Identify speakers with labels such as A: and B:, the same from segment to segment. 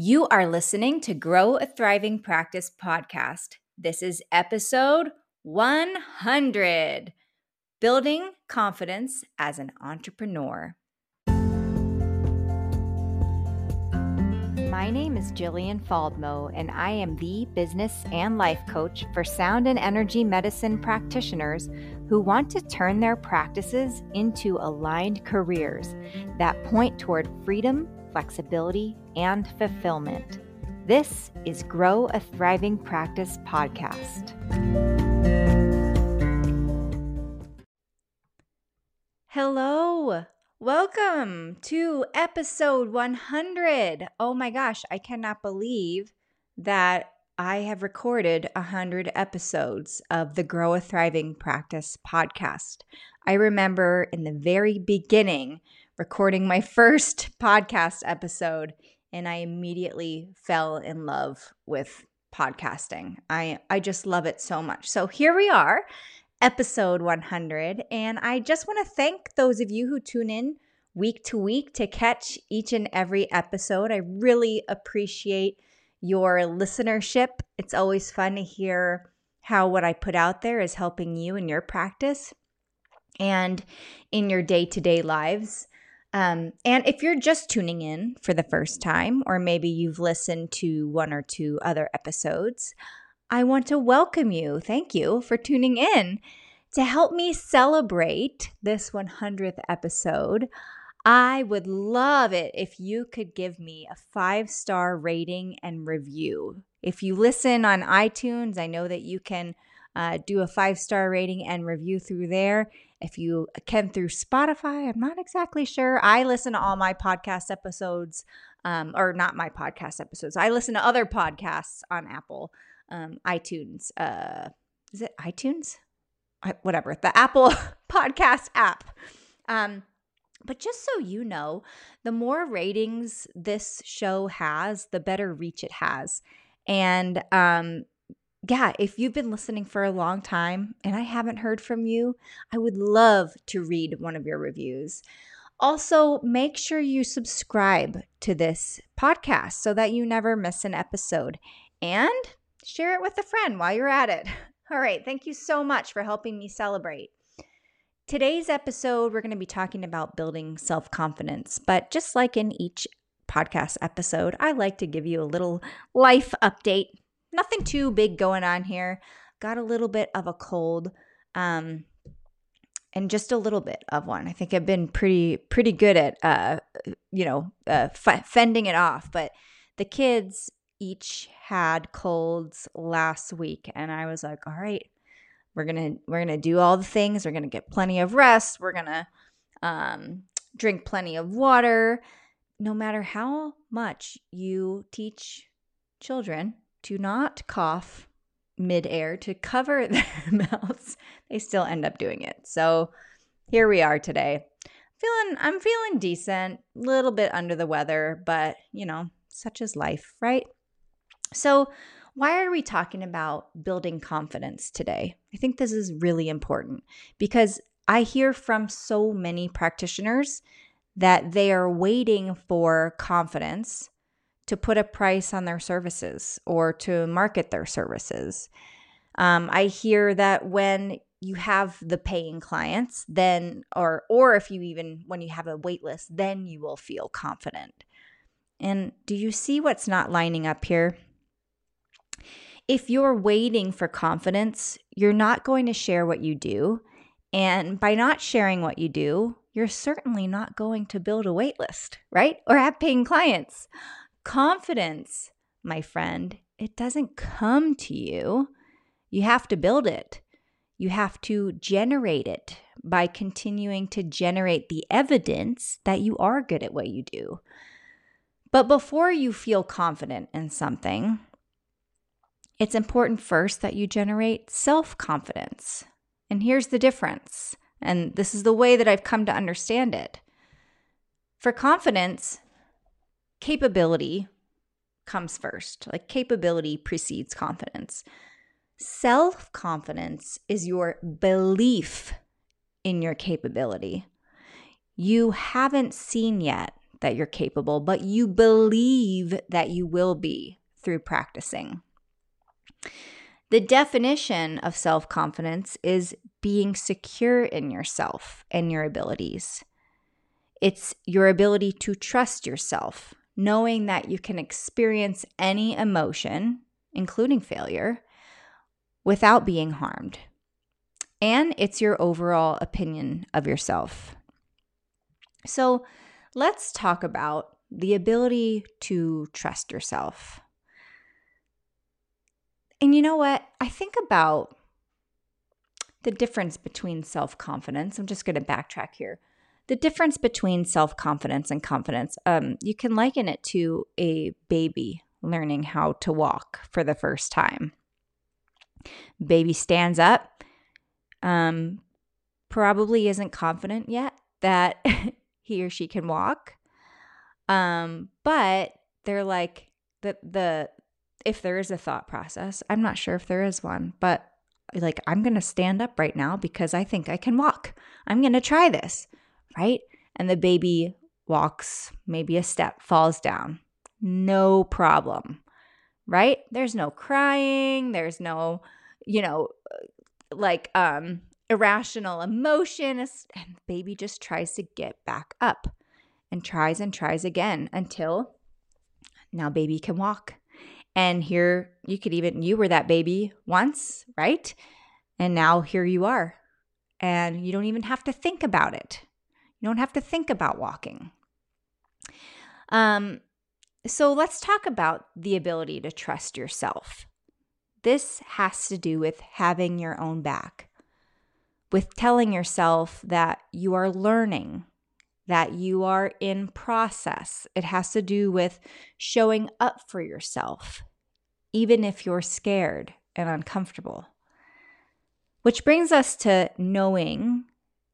A: You are listening to Grow a Thriving Practice podcast. This is episode 100 Building Confidence as an Entrepreneur. My name is Jillian Faldmo, and I am the business and life coach for sound and energy medicine practitioners who want to turn their practices into aligned careers that point toward freedom flexibility, and fulfillment. This is Grow a Thriving Practice podcast. Hello. Welcome to episode 100. Oh my gosh, I cannot believe that I have recorded 100 episodes of the Grow a Thriving Practice podcast. I remember in the very beginning recording my first podcast episode and I immediately fell in love with podcasting. I I just love it so much. So here we are, episode 100, and I just want to thank those of you who tune in week to week to catch each and every episode. I really appreciate your listenership. It's always fun to hear how what I put out there is helping you in your practice and in your day-to-day lives. Um, and if you're just tuning in for the first time, or maybe you've listened to one or two other episodes, I want to welcome you. Thank you for tuning in. To help me celebrate this 100th episode, I would love it if you could give me a five star rating and review. If you listen on iTunes, I know that you can uh, do a five star rating and review through there. If you can through Spotify, I'm not exactly sure. I listen to all my podcast episodes, um, or not my podcast episodes. I listen to other podcasts on Apple, um, iTunes. Uh, is it iTunes? I, whatever, the Apple podcast app. Um, but just so you know, the more ratings this show has, the better reach it has. And um, yeah, if you've been listening for a long time and I haven't heard from you, I would love to read one of your reviews. Also, make sure you subscribe to this podcast so that you never miss an episode and share it with a friend while you're at it. All right, thank you so much for helping me celebrate. Today's episode, we're going to be talking about building self confidence, but just like in each podcast episode, I like to give you a little life update nothing too big going on here. Got a little bit of a cold. Um, and just a little bit of one. I think I've been pretty pretty good at uh, you know uh, f- fending it off. But the kids each had colds last week, and I was like, all right, we're gonna we're gonna do all the things. We're gonna get plenty of rest. We're gonna um, drink plenty of water. No matter how much you teach children to not cough midair to cover their mouths, they still end up doing it. So here we are today. Feeling I'm feeling decent, a little bit under the weather, but you know, such is life, right? So why are we talking about building confidence today? I think this is really important because I hear from so many practitioners that they are waiting for confidence to put a price on their services or to market their services. Um, I hear that when you have the paying clients, then or or if you even when you have a wait list, then you will feel confident. And do you see what's not lining up here? If you're waiting for confidence, you're not going to share what you do. And by not sharing what you do, you're certainly not going to build a wait list, right? Or have paying clients. Confidence, my friend, it doesn't come to you. You have to build it. You have to generate it by continuing to generate the evidence that you are good at what you do. But before you feel confident in something, it's important first that you generate self confidence. And here's the difference. And this is the way that I've come to understand it. For confidence, capability comes first. Like capability precedes confidence. Self confidence is your belief in your capability. You haven't seen yet that you're capable, but you believe that you will be through practicing. The definition of self confidence is being secure in yourself and your abilities. It's your ability to trust yourself, knowing that you can experience any emotion, including failure, without being harmed. And it's your overall opinion of yourself. So let's talk about the ability to trust yourself. And you know what? I think about the difference between self confidence. I'm just going to backtrack here. The difference between self confidence and confidence, um, you can liken it to a baby learning how to walk for the first time. Baby stands up, um, probably isn't confident yet that he or she can walk. Um, but they're like the the if there is a thought process, I'm not sure if there is one, but like I'm going to stand up right now because I think I can walk. I'm going to try this, right? And the baby walks maybe a step, falls down. No problem. Right? There's no crying, there's no, you know, like um irrational emotion and the baby just tries to get back up and tries and tries again until now baby can walk and here you could even, you were that baby once, right? And now here you are. And you don't even have to think about it. You don't have to think about walking. Um, so let's talk about the ability to trust yourself. This has to do with having your own back, with telling yourself that you are learning, that you are in process. It has to do with showing up for yourself, even if you're scared and uncomfortable. Which brings us to knowing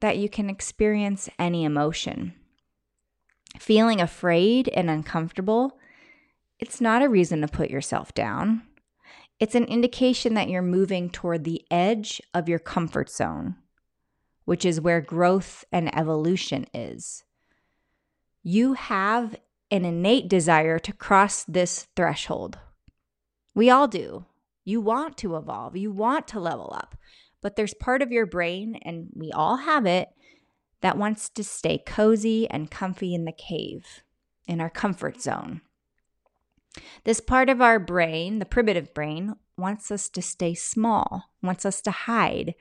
A: that you can experience any emotion. Feeling afraid and uncomfortable, it's not a reason to put yourself down. It's an indication that you're moving toward the edge of your comfort zone, which is where growth and evolution is. You have an innate desire to cross this threshold. We all do. You want to evolve, you want to level up, but there's part of your brain, and we all have it, that wants to stay cozy and comfy in the cave, in our comfort zone. This part of our brain, the primitive brain, wants us to stay small, wants us to hide.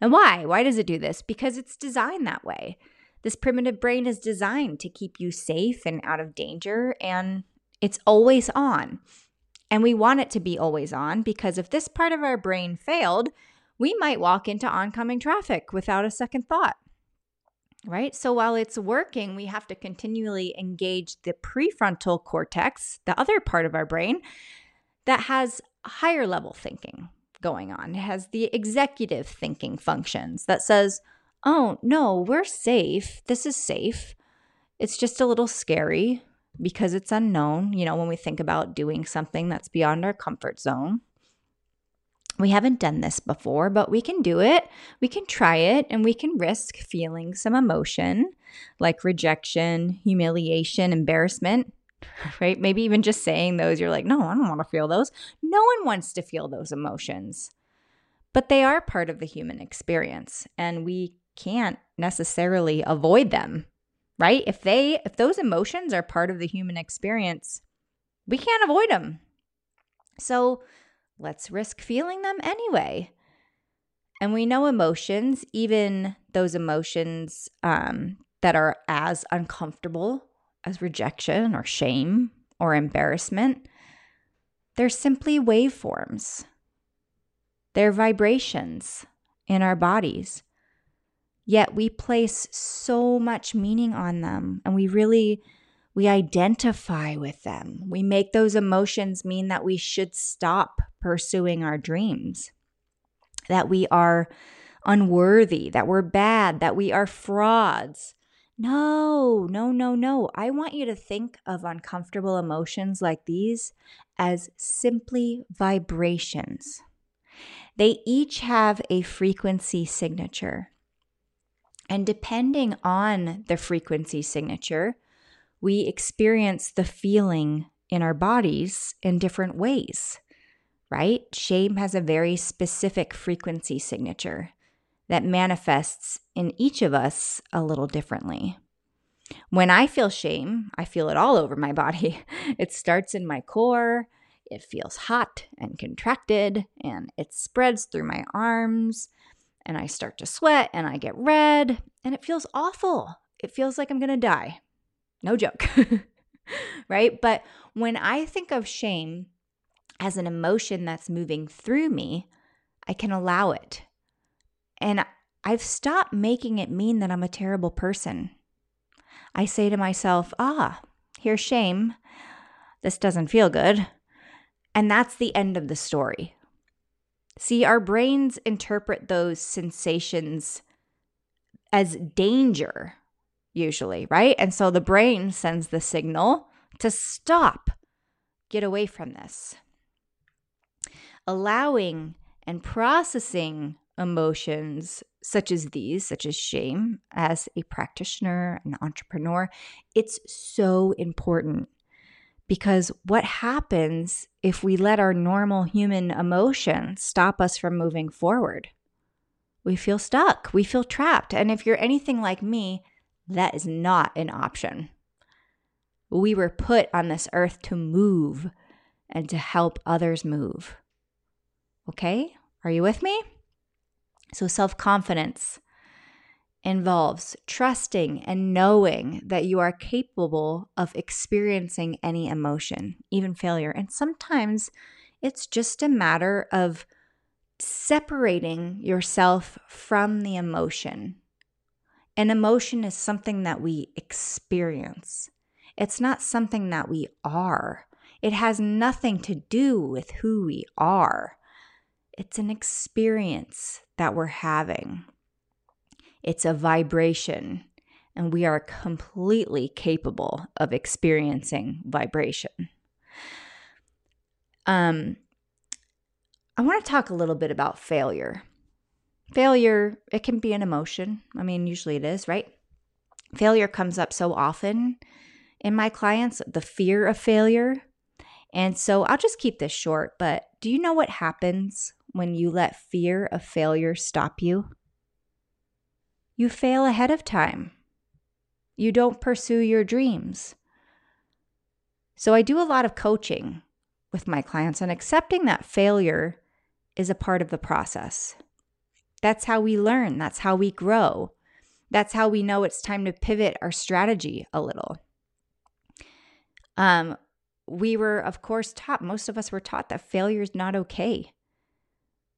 A: And why? Why does it do this? Because it's designed that way. This primitive brain is designed to keep you safe and out of danger, and it's always on. And we want it to be always on because if this part of our brain failed, we might walk into oncoming traffic without a second thought. Right? So while it's working, we have to continually engage the prefrontal cortex, the other part of our brain that has higher level thinking going on. It has the executive thinking functions that says, oh, no, we're safe. This is safe. It's just a little scary because it's unknown. You know, when we think about doing something that's beyond our comfort zone, we haven't done this before, but we can do it. We can try it and we can risk feeling some emotion like rejection, humiliation, embarrassment, right? Maybe even just saying those, you're like, no, I don't want to feel those. No one wants to feel those emotions, but they are part of the human experience and we can't necessarily avoid them right? If they if those emotions are part of the human experience, we can't avoid them. So, let's risk feeling them anyway. And we know emotions, even those emotions um, that are as uncomfortable as rejection or shame or embarrassment, they're simply waveforms. They're vibrations in our bodies. Yet we place so much meaning on them and we really we identify with them. We make those emotions mean that we should stop pursuing our dreams. That we are unworthy, that we're bad, that we are frauds. No, no, no, no. I want you to think of uncomfortable emotions like these as simply vibrations. They each have a frequency signature. And depending on the frequency signature, we experience the feeling in our bodies in different ways, right? Shame has a very specific frequency signature that manifests in each of us a little differently. When I feel shame, I feel it all over my body. It starts in my core, it feels hot and contracted, and it spreads through my arms, and I start to sweat and I get red, and it feels awful. It feels like I'm gonna die. No joke. right? But when I think of shame as an emotion that's moving through me, I can allow it. And I've stopped making it mean that I'm a terrible person. I say to myself, ah, here's shame. This doesn't feel good. And that's the end of the story. See, our brains interpret those sensations as danger usually, right? And so the brain sends the signal to stop, get away from this. Allowing and processing emotions such as these, such as shame, as a practitioner, an entrepreneur, it's so important because what happens if we let our normal human emotions stop us from moving forward? We feel stuck, we feel trapped. And if you're anything like me, that is not an option. We were put on this earth to move and to help others move. Okay? Are you with me? So, self confidence involves trusting and knowing that you are capable of experiencing any emotion, even failure. And sometimes it's just a matter of separating yourself from the emotion an emotion is something that we experience, it's not something that we are. It has nothing to do with who we are. It's an experience that we're having. It's a vibration, and we are completely capable of experiencing vibration. Um, I want to talk a little bit about failure failure, it can be an emotion. I mean, usually it is, right? Failure comes up so often in my clients, the fear of failure. And so I'll just keep this short, but do you know what happens when you let fear of failure stop you? You fail ahead of time. You don't pursue your dreams. So I do a lot of coaching with my clients on accepting that failure is a part of the process. That's how we learn, that's how we grow. That's how we know it's time to pivot our strategy a little. Um, we were, of course, taught, most of us were taught that failure is not okay,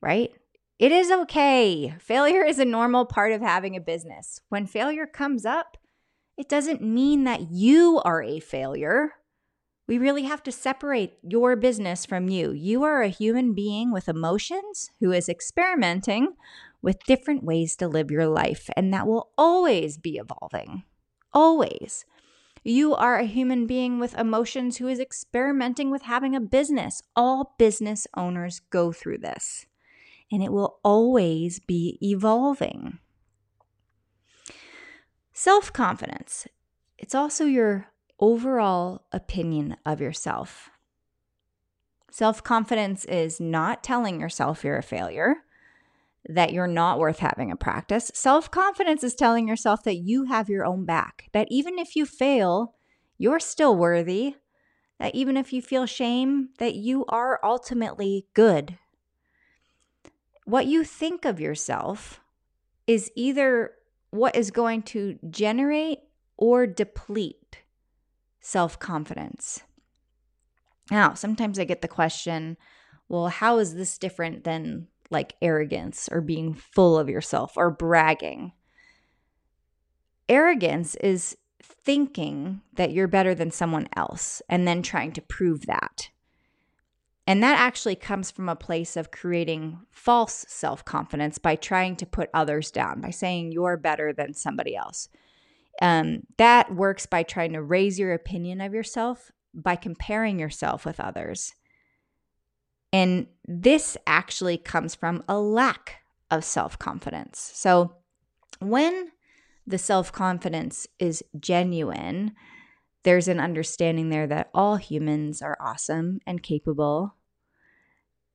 A: right? It is okay. Failure is a normal part of having a business. When failure comes up, it doesn't mean that you are a failure. We really have to separate your business from you. You are a human being with emotions who is experimenting with different ways to live your life, and that will always be evolving. Always. You are a human being with emotions who is experimenting with having a business. All business owners go through this, and it will always be evolving. Self confidence. It's also your overall opinion of yourself. Self confidence is not telling yourself you're a failure that you're not worth having a practice. Self confidence is telling yourself that you have your own back, that even if you fail, you're still worthy, that even if you feel shame, that you are ultimately good. What you think of yourself is either what is going to generate or deplete self confidence. Now, sometimes I get the question, well, how is this different than like arrogance or being full of yourself or bragging. Arrogance is thinking that you're better than someone else and then trying to prove that. And that actually comes from a place of creating false self confidence by trying to put others down, by saying you're better than somebody else. Um, that works by trying to raise your opinion of yourself by comparing yourself with others. And this actually comes from a lack of self confidence. So when the self confidence is genuine, there's an understanding there that all humans are awesome and capable,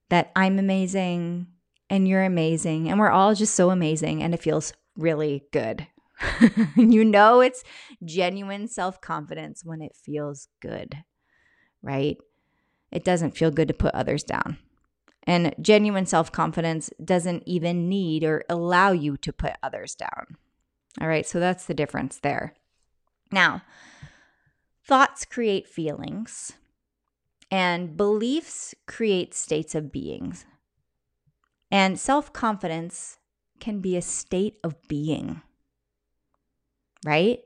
A: that I'm amazing and you're amazing, and we're all just so amazing, and it feels really good. you know, it's genuine self confidence when it feels good, right? It doesn't feel good to put others down. And genuine self confidence doesn't even need or allow you to put others down. All right, so that's the difference there. Now, thoughts create feelings, and beliefs create states of beings. And self confidence can be a state of being, right?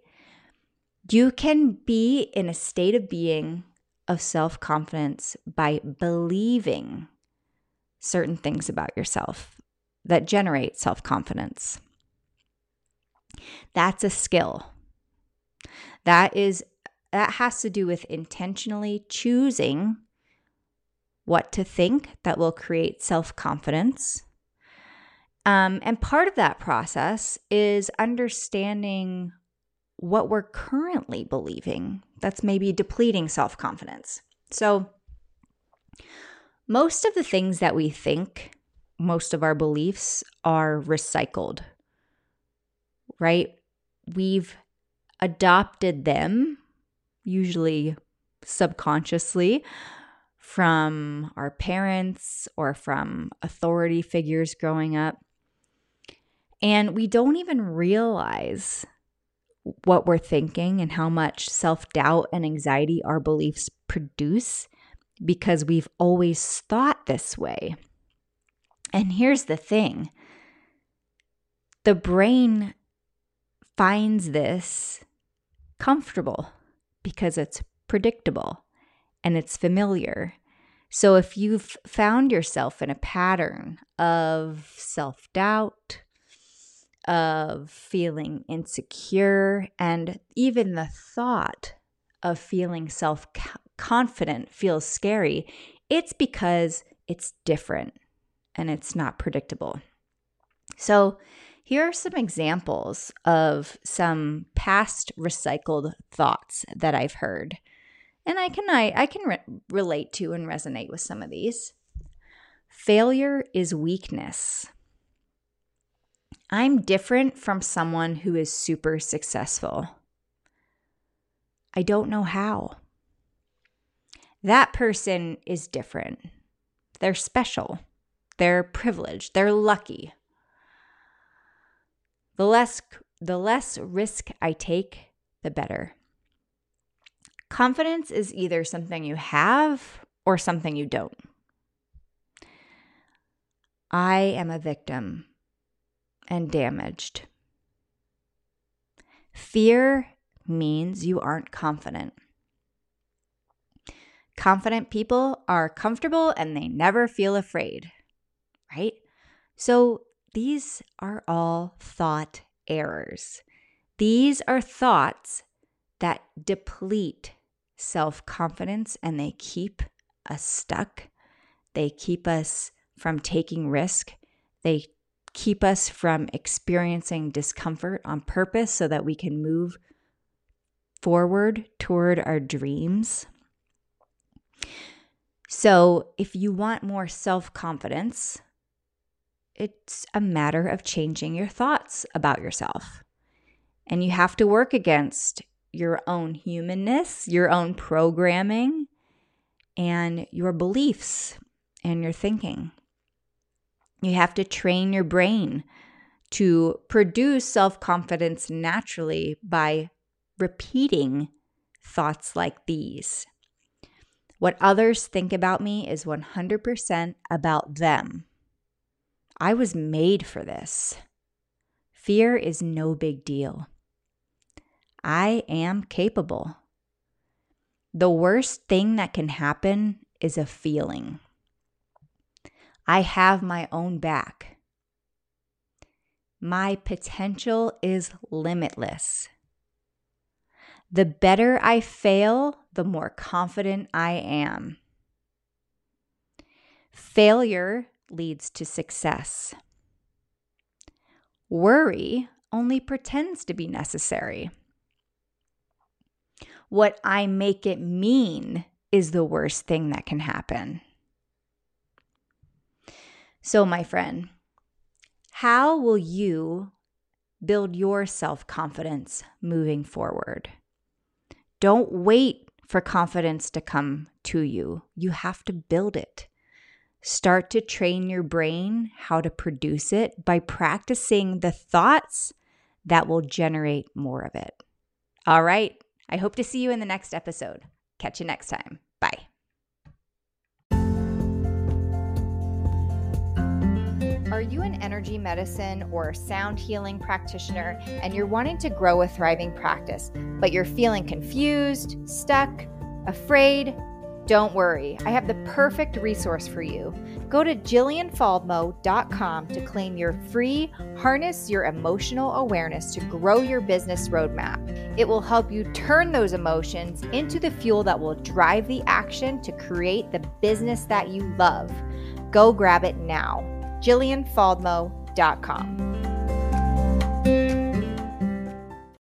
A: You can be in a state of being of self confidence by believing certain things about yourself that generate self confidence. That's a skill. That is that has to do with intentionally choosing what to think that will create self confidence. Um, and part of that process is understanding what we're currently believing that's maybe depleting self confidence. So, most of the things that we think, most of our beliefs are recycled, right? We've adopted them, usually subconsciously, from our parents or from authority figures growing up. And we don't even realize what we're thinking and how much self doubt and anxiety our beliefs produce because we've always thought this way. And here's the thing the brain finds this comfortable because it's predictable and it's familiar. So if you've found yourself in a pattern of self doubt, of feeling insecure, and even the thought of feeling self confident feels scary, it's because it's different and it's not predictable. So, here are some examples of some past recycled thoughts that I've heard. And I can I, I can re- relate to and resonate with some of these. Failure is weakness. I'm different from someone who is super successful. I don't know how. That person is different. They're special. They're privileged. They're lucky. The less the less risk I take, the better. Confidence is either something you have or something you don't. I am a victim and damaged. Fear means you aren't confident. Confident people are comfortable and they never feel afraid, right? So these are all thought errors. These are thoughts that deplete self confidence and they keep us stuck. They keep us from taking risk. They keep us from experiencing discomfort on purpose so that we can move forward toward our dreams. So, if you want more self confidence, it's a matter of changing your thoughts about yourself. And you have to work against your own humanness, your own programming, and your beliefs and your thinking. You have to train your brain to produce self confidence naturally by repeating thoughts like these. What others think about me is 100% about them. I was made for this. Fear is no big deal. I am capable. The worst thing that can happen is a feeling. I have my own back. My potential is limitless. The better I fail, the more confident I am. Failure leads to success. Worry only pretends to be necessary. What I make it mean is the worst thing that can happen. So, my friend, how will you build your self confidence moving forward? Don't wait for confidence to come to you. You have to build it. Start to train your brain how to produce it by practicing the thoughts that will generate more of it. All right. I hope to see you in the next episode. Catch you next time. Are you an energy medicine or sound healing practitioner and you're wanting to grow a thriving practice, but you're feeling confused, stuck, afraid? Don't worry, I have the perfect resource for you. Go to jillianfaldmo.com to claim your free Harness Your Emotional Awareness to Grow Your Business Roadmap. It will help you turn those emotions into the fuel that will drive the action to create the business that you love. Go grab it now jillianfaldmo.com.